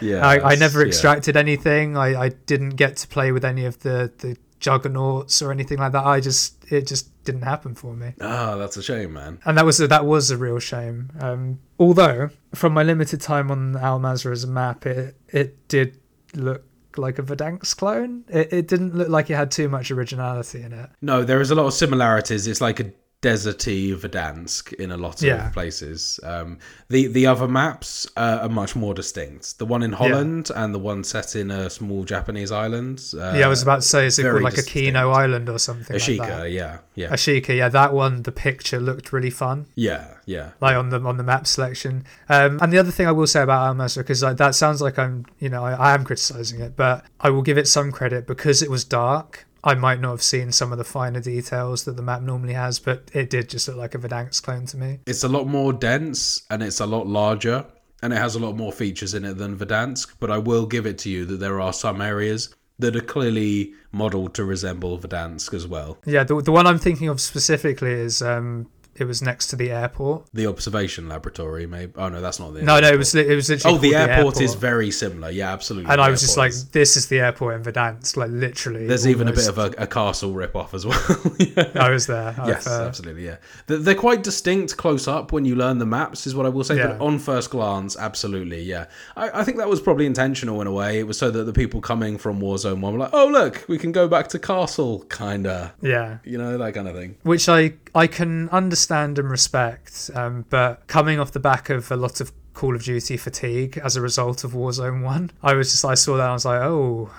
Yeah. I, I never yeah. extracted anything. I, I didn't get to play with any of the, the juggernauts or anything like that. I just it just didn't happen for me Ah, that's a shame, man. and that was a, that was a real shame. Um, although from my limited time on Al Mazrah as a map, it it did look like a Verdansk clone. It, it didn't look like it had too much originality in it. No, there is a lot of similarities. It's like a deserty Verdansk in a lot of Yeah. places. Um, the the other maps uh, are much more distinct. The one in Holland and the one set in a small Japanese island. Uh, yeah, I was about to say, is it called like a distinct. Kino Island or something Ashika. like that? yeah, yeah, Ashika, yeah, that one. The picture looked really fun. yeah, yeah. like on the on the map selection. Um, and the other thing I will say about Al because like, that sounds like I'm, you know, I, I am criticizing it, but I will give it some credit because it was dark. I might not have seen some of the finer details that the map normally has, but it did just look like a Verdansk clone to me. It's a lot more dense and it's a lot larger and it has a lot more features in it than Verdansk. But I will give it to you that there are some areas that are clearly modelled to resemble Verdansk as well. Yeah, the the one I'm thinking of specifically is um It was next to the airport. The observation laboratory, maybe. Oh no, that's not the. No, no, it was it was literally. Oh, the called airport, is very similar. Yeah, absolutely. And I was just like, is- this is the airport in Verdansk, like literally. There's even a bit of a, a castle rip off as well. Yeah. I was there. Yes, I've, uh, absolutely. Yeah, they're, quite distinct close up when you learn the maps, is what I will say. But on first glance, absolutely, yeah. I, I think that was probably intentional in a way. It was so that the people coming from Warzone One were like, "Oh, look, we can go back to Castle," kinda, Yeah. you know, that kind of thing. which I I can understand and respect, um, but coming off the back of a lot of Call of Duty fatigue as a result of Warzone One, I was just I saw that and I was like, oh,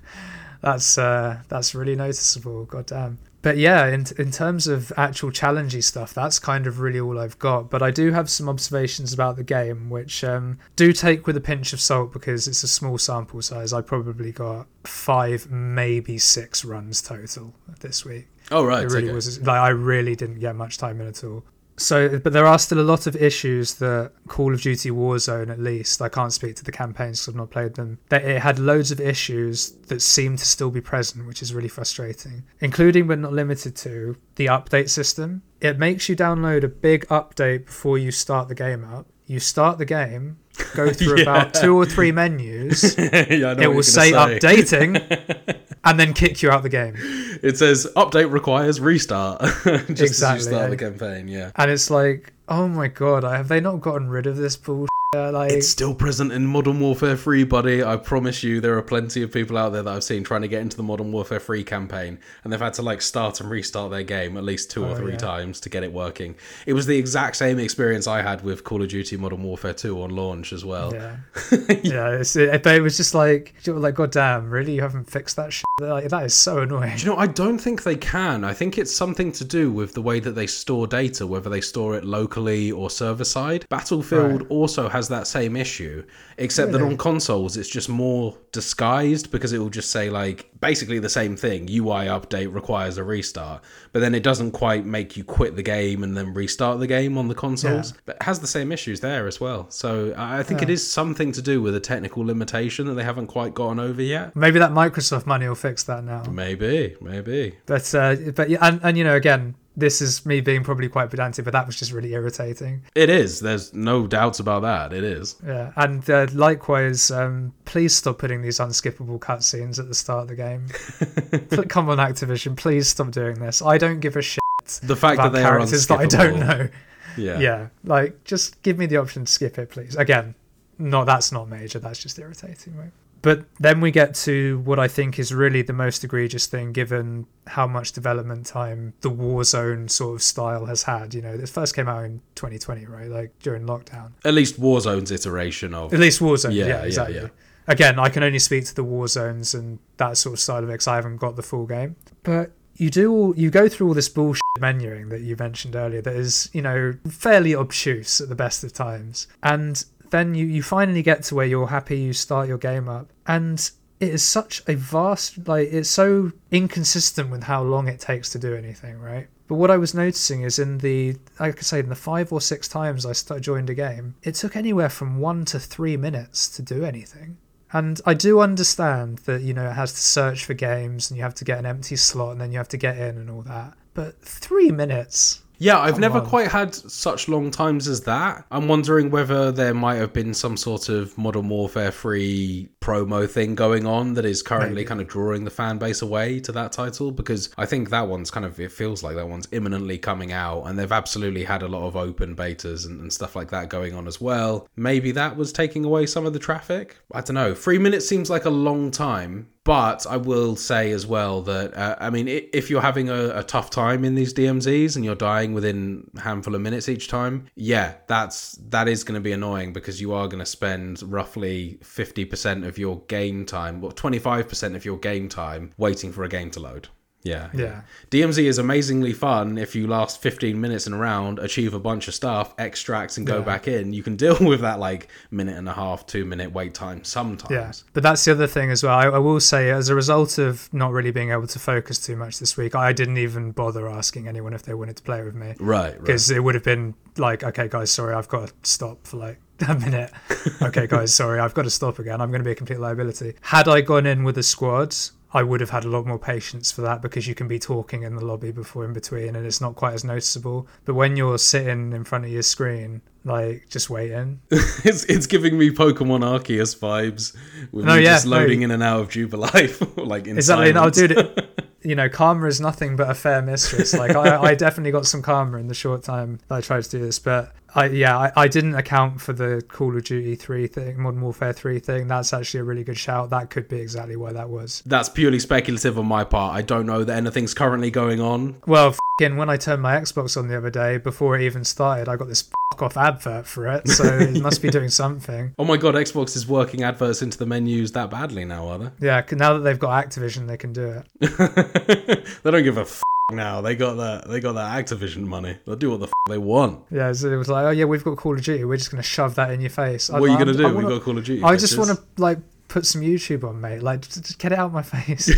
that's uh, that's really noticeable. God damn. But yeah, in in terms of actual challengey stuff, that's kind of really all I've got. But I do have some observations about the game, which um, do take with a pinch of salt because it's a small sample size. I probably got five, maybe six runs total this week. Oh right, It really okay. was like I really didn't get much time in at all. So, but there are still a lot of issues that Call of Duty Warzone, at least, I can't speak to the campaigns because I've not played them. That it had loads of issues that seem to still be present, which is really frustrating, including but not limited to the update system. It makes you download a big update before you start the game up. You start the game, go through about two or three menus. yeah, It will you're say updating, and then kick you out the game. It says update requires restart. Just as Exactly, you start yeah. the campaign. Yeah. and it's like, oh my god, have they not gotten rid of this bullshit? Like, It's still present in Modern Warfare 3, buddy. I promise you, there are plenty of people out there that I've seen trying to get into the Modern Warfare 3 campaign, and they've had to like start and restart their game at least two or oh, three Oh, yeah. times to get it working. It was the exact same experience I had with Call of Duty Modern Warfare 2 on launch as well. yeah, yeah. But it was just like, like, god damn, really? You haven't fixed that shit? Like, that is so annoying. Do you know, I don't think they can. I think it's something to do with the way that they store data, whether they store it locally or server side. Battlefield Right. also has that same issue, except that on consoles it's just more disguised because it will just say, like, basically the same thing UI update requires a restart, but then it doesn't quite make you quit the game and then restart the game on the consoles. But it has the same issues there as well. So I think it Yeah. is something to do with a technical limitation that they haven't quite gotten over yet. Maybe that Microsoft money will fix that now. Maybe, maybe. But uh, but yeah, and, and you know, again, this is me being probably quite pedantic, but that was just really irritating. It is. There's no doubts about that. It is. Yeah, and uh, likewise, um, please stop putting these unskippable cutscenes at the start of the game. Come on, Activision, please stop doing this. I don't give a shit The fact that they are characters that I don't know. Yeah. Yeah, like just give me the option to skip it, please. Again, no, that's not major. That's just irritating, right? But then we get to what I think is really the most egregious thing, given how much development time the Warzone sort of style has had. You know, this first came out in 2020, right? Like during lockdown. At least Warzone's iteration of. At least Warzone. Yeah, Yeah, yeah, exactly. yeah. Again, I can only speak to the Warzones and that sort of side of it because I haven't got the full game. But you do all, you go through all this bullshit menuing that you mentioned earlier that is, you know, fairly obtuse at the best of times. And then you, you finally get to where you're happy, you start your game up. And it is such a vast, like, it's so inconsistent with how long it takes to do anything, right? But what I was noticing is in the, like I say, in the five or six times I st- joined a game, it took anywhere from one to three minutes to do anything. And I do understand that, you know, it has to search for games and you have to get an empty slot and then you have to get in and all that. But three minutes? Yeah, I've Come never on. quite had such long times as that. I'm wondering whether there might have been some sort of Modern Warfare 3 promo thing going on that is currently Maybe. kind of drawing the fan base away to that title because I think that one's kind of, it feels like that one's imminently coming out and they've absolutely had a lot of open betas and, and stuff like that going on as well. Maybe that was taking away some of the traffic. I don't know. Three minutes seems like a long time. But I will say as well that uh, I mean, if you're having a, a tough time in these DMZs and you're dying within a handful of minutes each time, yeah, that's that is going to be annoying because you are going to spend roughly fifty percent of your game time, or twenty five percent of your game time waiting for a game to load. Yeah, Yeah. DMZ is amazingly fun if you last 15 minutes in a round, achieve a bunch of stuff, extract, and go Yeah. back in. You can deal with that like minute and a half, two minute wait time sometimes. Yeah. But that's the other thing as well. I, I will say, as a result of not really being able to focus too much this week, I didn't even bother asking anyone if they wanted to play with me. Right, right. because it would have been like, okay, guys, sorry, I've got to stop for like a minute. Okay, guys, sorry, I've got to stop again. I'm going to be a complete liability. Had I gone in with a squad, I would have had a lot more patience for that because you can be talking in the lobby before in between and it's not quite as noticeable. But when you're sitting in front of your screen, like just waiting. it's it's giving me Pokemon Arceus vibes with No, me yeah, just loading no. in and out of Jubilife like in Exactly. No, dude. You know, karma is nothing but a fair mistress. Like I, I definitely got some karma in the short time that I tried to do this, but I yeah, I, I didn't account for the Call of Duty three thing, Modern Warfare three thing. That's actually a really good shout. That could be exactly why that was. That's purely speculative on my part. I don't know that anything's currently going on. Well, fing when I turned my Xbox on the other day, before it even started, I got this f- off advert for it, so it must be doing something. Oh my god, Xbox is working adverts into the menus that badly now, are they? Yeah, now that they've got Activision, they can do it. they? they don't give a f- now. They got that. They got that Activision money. They'll do what the f- they want. Yeah, so it was like, oh yeah, we've got Call of Duty. We're just gonna shove that in your face. What are you gonna do? I We wanna- got Call of Duty. I just want to like put some YouTube on, mate. Like, just, just get it out of my face.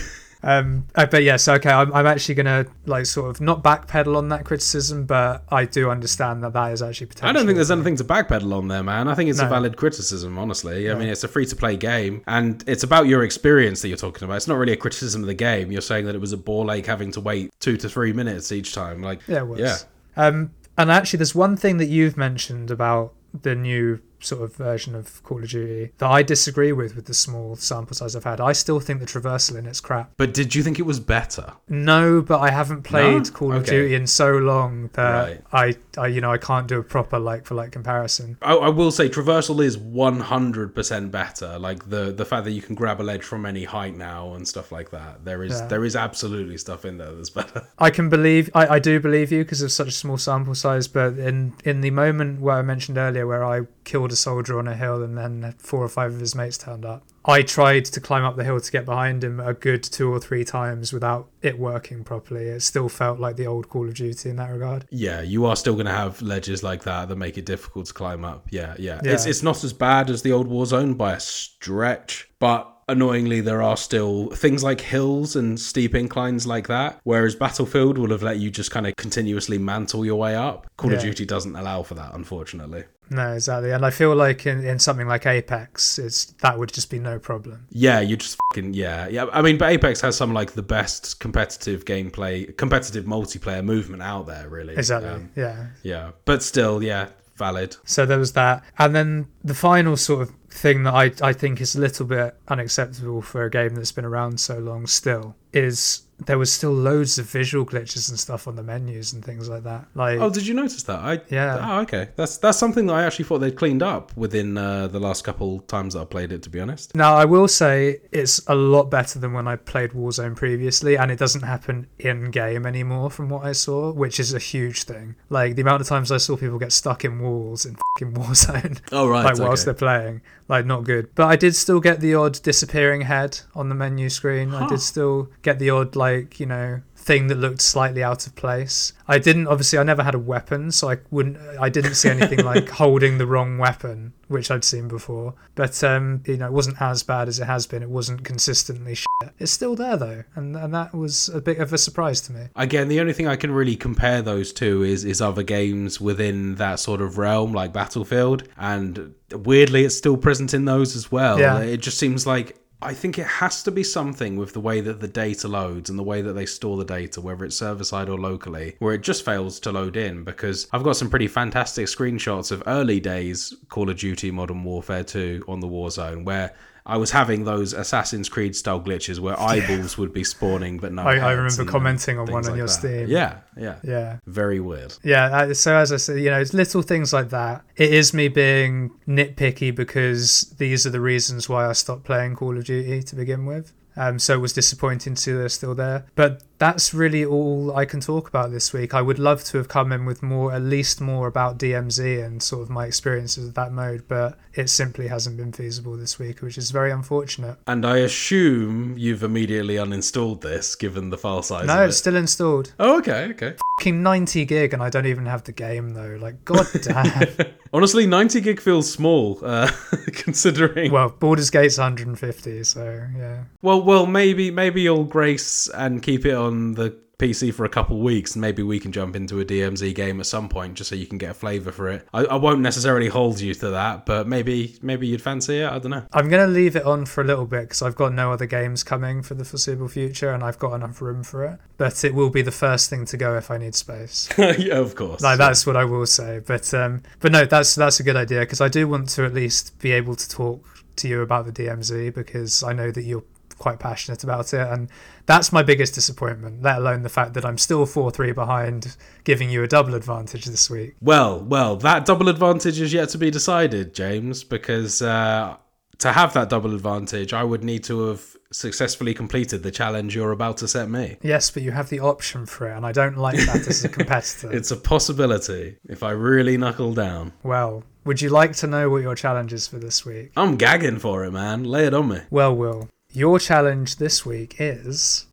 Um, uh, but yes, okay. I'm, I'm actually gonna like sort of not backpedal on that criticism, but I do understand that that is actually potential. I don't think there's anything to backpedal on there, man. I think it's a valid criticism, honestly. I mean, it's a free to play game, and it's about your experience that you're talking about. It's not really a criticism of the game. You're saying that it was a ball ache having to wait two to three minutes each time. Like, Yeah, it was. yeah. Um, and actually, there's one thing that you've mentioned about the new sort of version of Call of Duty that I disagree with with the small sample size I've had. I still think the traversal in it's crap. But did you think it was better? No, but I haven't played No? Call of Duty in so long that Right. I, I, you know, I can't do a proper like for like comparison. I, I will say traversal is 100% better. Like the the fact that you can grab a ledge from any height now and stuff like that. There is Yeah. there is absolutely stuff in there that's better. I can believe, I, I do believe you because of such a small sample size. But in in the moment where I mentioned earlier, where I killed a soldier on a hill and then four or five of his mates turned up, I tried to climb up the hill to get behind him a good two or three times without it working properly. It still felt like the old Call of Duty in that regard. Yeah, you are still going to have ledges like that that make it difficult to climb up. Yeah, yeah. Yeah. It's it's not as bad as the old Warzone by a stretch, but annoyingly there are still things like hills and steep inclines like that whereas battlefield will have let you just kind of continuously mantle your way up call of duty doesn't allow for that unfortunately No, exactly. And I feel like in, in something like Apex, it's that would just be no problem. Yeah, you just fucking yeah, yeah. I mean, but Apex has some like the best competitive gameplay, competitive multiplayer movement out there, really. Exactly. Um, yeah. yeah, but still, yeah, valid. So there was that. And then the final sort of thing that I, I think is a little bit unacceptable for a game that's been around so long still is there was still loads of visual glitches and stuff on the menus and things like that. Like Oh, did you notice that? I Yeah. Oh, okay. That's that's something that I actually thought they'd cleaned up within uh, the last couple times that I played it. To be honest. Now, I will say it's a lot better than when I played Warzone previously, and it doesn't happen in game anymore from what I saw, which is a huge thing. Like the amount of times I saw people get stuck in walls in fucking Warzone. Oh, right, Like whilst okay. they're playing. Like not good. But I did still get the odd disappearing head on the menu screen. I did still get the odd like, you know, thing that looked slightly out of place. I didn't obviously I never had a weapon, so I wouldn't I didn't see anything like holding the wrong weapon, which I'd seen before. But um, you know, it wasn't as bad as it has been. It wasn't consistently shit. It's still there though, and and that was a bit of a surprise to me. Again, the only thing I can really compare those to is is other games within that sort of realm, like Battlefield, and weirdly, it's still present in those as well. Yeah. It just seems like I think it has to be something with the way that the data loads and the way that they store the data, whether it's server side or locally, where it just fails to load in. Because I've got some pretty fantastic screenshots of early days Call of Duty Modern Warfare 2 on the Warzone, where I was having those Assassin's Creed style glitches where eyeballs would be spawning, but no. I- I remember commenting on one on like your that. Steam. Yeah, yeah, Yeah. Very weird. Yeah, uh, so as I said, you know, it's little things like that. It is me being nitpicky because these are the reasons why I stopped playing Call of Duty to begin with. Um, so it was disappointing to see they're still there. But that's really all I can talk about this week. I would love to have come in with more, at least more about DMZ and sort of my experiences with that mode, but it simply hasn't been feasible this week, which is very unfortunate. And I assume you've immediately uninstalled this, given the file size. No, of it's still installed. Oh, okay, okay. Fucking 90 gig, and I don't even have the game though. Like, god damn. Honestly, 90 gig feels small, uh, considering. well, Baldur's Gate's 150, so yeah. Well, well, maybe maybe you'll grace and keep it on on the PC for a couple weeks, and maybe we can jump into a DMZ game at some point, just so you can get a flavour for it. I, I won't necessarily hold you to that, but maybe maybe you'd fancy it. I don't know. I'm going to leave it on for a little bit because I've got no other games coming for the foreseeable future and I've got enough room for it. But it will be the first thing to go if I need space. yeah, of course. Like that's what I will say. But um, but no, that's that's a good idea because I do want to at least be able to talk to you about the DMZ because I know that you're quite passionate about it and that's my biggest disappointment let alone the fact that i'm still 4-3 behind giving you a double advantage this week Well, well, that double advantage is yet to be decided, James, because uh, to have that double advantage, I would need to have successfully completed the challenge you're about to set me. yes but you have the option for it and i don't like that as a competitor It's a possibility if I really knuckle down. well would you like to know what your challenge is for this week I'm gagging for it, man. Lay it on me. well will your challenge this week is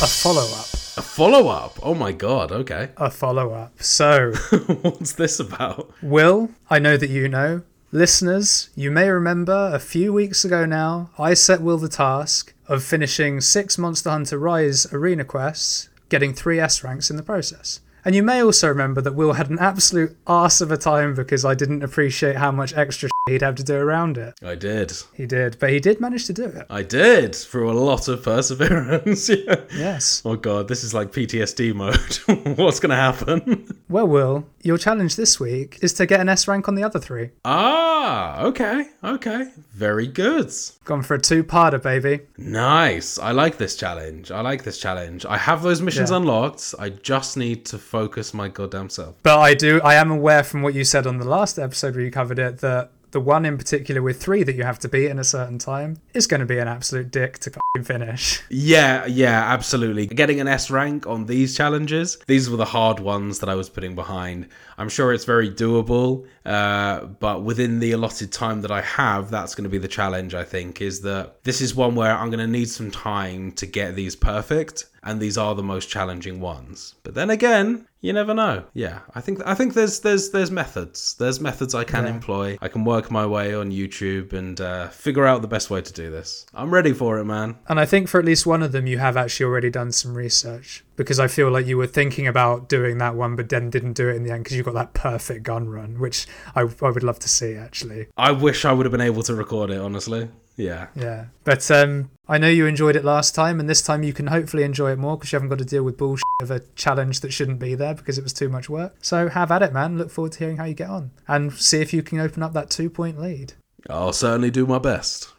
a follow-up A follow up. Oh my god. Okay. a follow-up so What's this about? Will, I know that you know. Listeners, you may remember a few weeks ago now, I set Will the task of finishing six Monster Hunter Rise arena quests, getting three S ranks in the process. And you may also remember that Will had an absolute arse of a time because I didn't appreciate how much extra he'd have to do around it. I did. He did, but he did manage to do it. I did through a lot of perseverance. yeah. Yes. Oh god, this is like PTSD mode. What's gonna happen? Well, Will, your challenge this week is to get an S rank on the other three. Ah, okay, okay. Very good. Gone for a two-parter, baby. Nice. I like this challenge. I like this challenge. I have those missions Yeah. unlocked. I just need to focus my goddamn self. But I do, I am aware from what you said on the last episode where you covered it that the one in particular with three that you have to beat in a certain time is going to be an absolute dick to finish. Yeah, yeah, absolutely. Getting an S rank on these challenges, these were the hard ones that I was putting behind. I'm sure it's very doable, uh, but within the allotted time that I have, that's going to be the challenge, I think, is that this is one where I'm going to need some time to get these perfect. And these are the most challenging ones. But then again, you never know. Yeah, I think I think there's there's there's methods. There's methods I can Yeah. employ. I can work my way on YouTube and uh, figure out the best way to do this. I'm ready for it, man. And I think for at least one of them, you have actually already done some research because I feel like you were thinking about doing that one, but then didn't do it in the end because you got that perfect gun run, which I, I would love to see actually. I wish I would have been able to record it, honestly. Yeah. Yeah. But um, I know you enjoyed it last time, and this time you can hopefully enjoy it more because you haven't got to deal with bullshit of a challenge that shouldn't be there because it was too much work. So have at it, man. Look forward to hearing how you get on and see if you can open up that two point lead. I'll certainly do my best.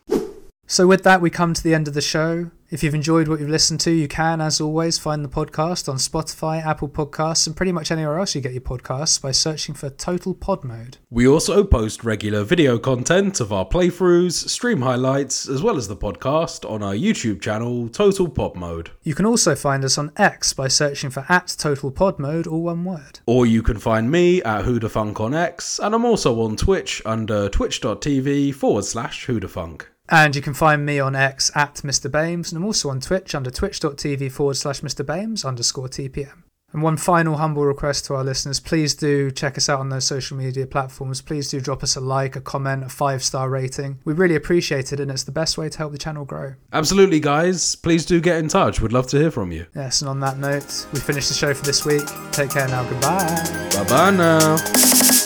So, with that, we come to the end of the show. If you've enjoyed what you've listened to, you can, as always, find the podcast on Spotify, Apple Podcasts, and pretty much anywhere else you get your podcasts by searching for Total Pod Mode. We also post regular video content of our playthroughs, stream highlights, as well as the podcast on our YouTube channel, Total Pod Mode. You can also find us on X by searching for at Total Pod Mode, all one word. Or you can find me at Hoodafunk on X, and I'm also on Twitch under twitch.tv forward slash Hoodafunk. And you can find me on X at Mr. Bames, and I'm also on Twitch under twitch.tv forward slash Mr. Bames underscore TPM. And one final humble request to our listeners please do check us out on those social media platforms. Please do drop us a like, a comment, a five star rating. We really appreciate it, and it's the best way to help the channel grow. Absolutely, guys. Please do get in touch. We'd love to hear from you. Yes, and on that note, we finish the show for this week. Take care now. Goodbye. Bye bye now.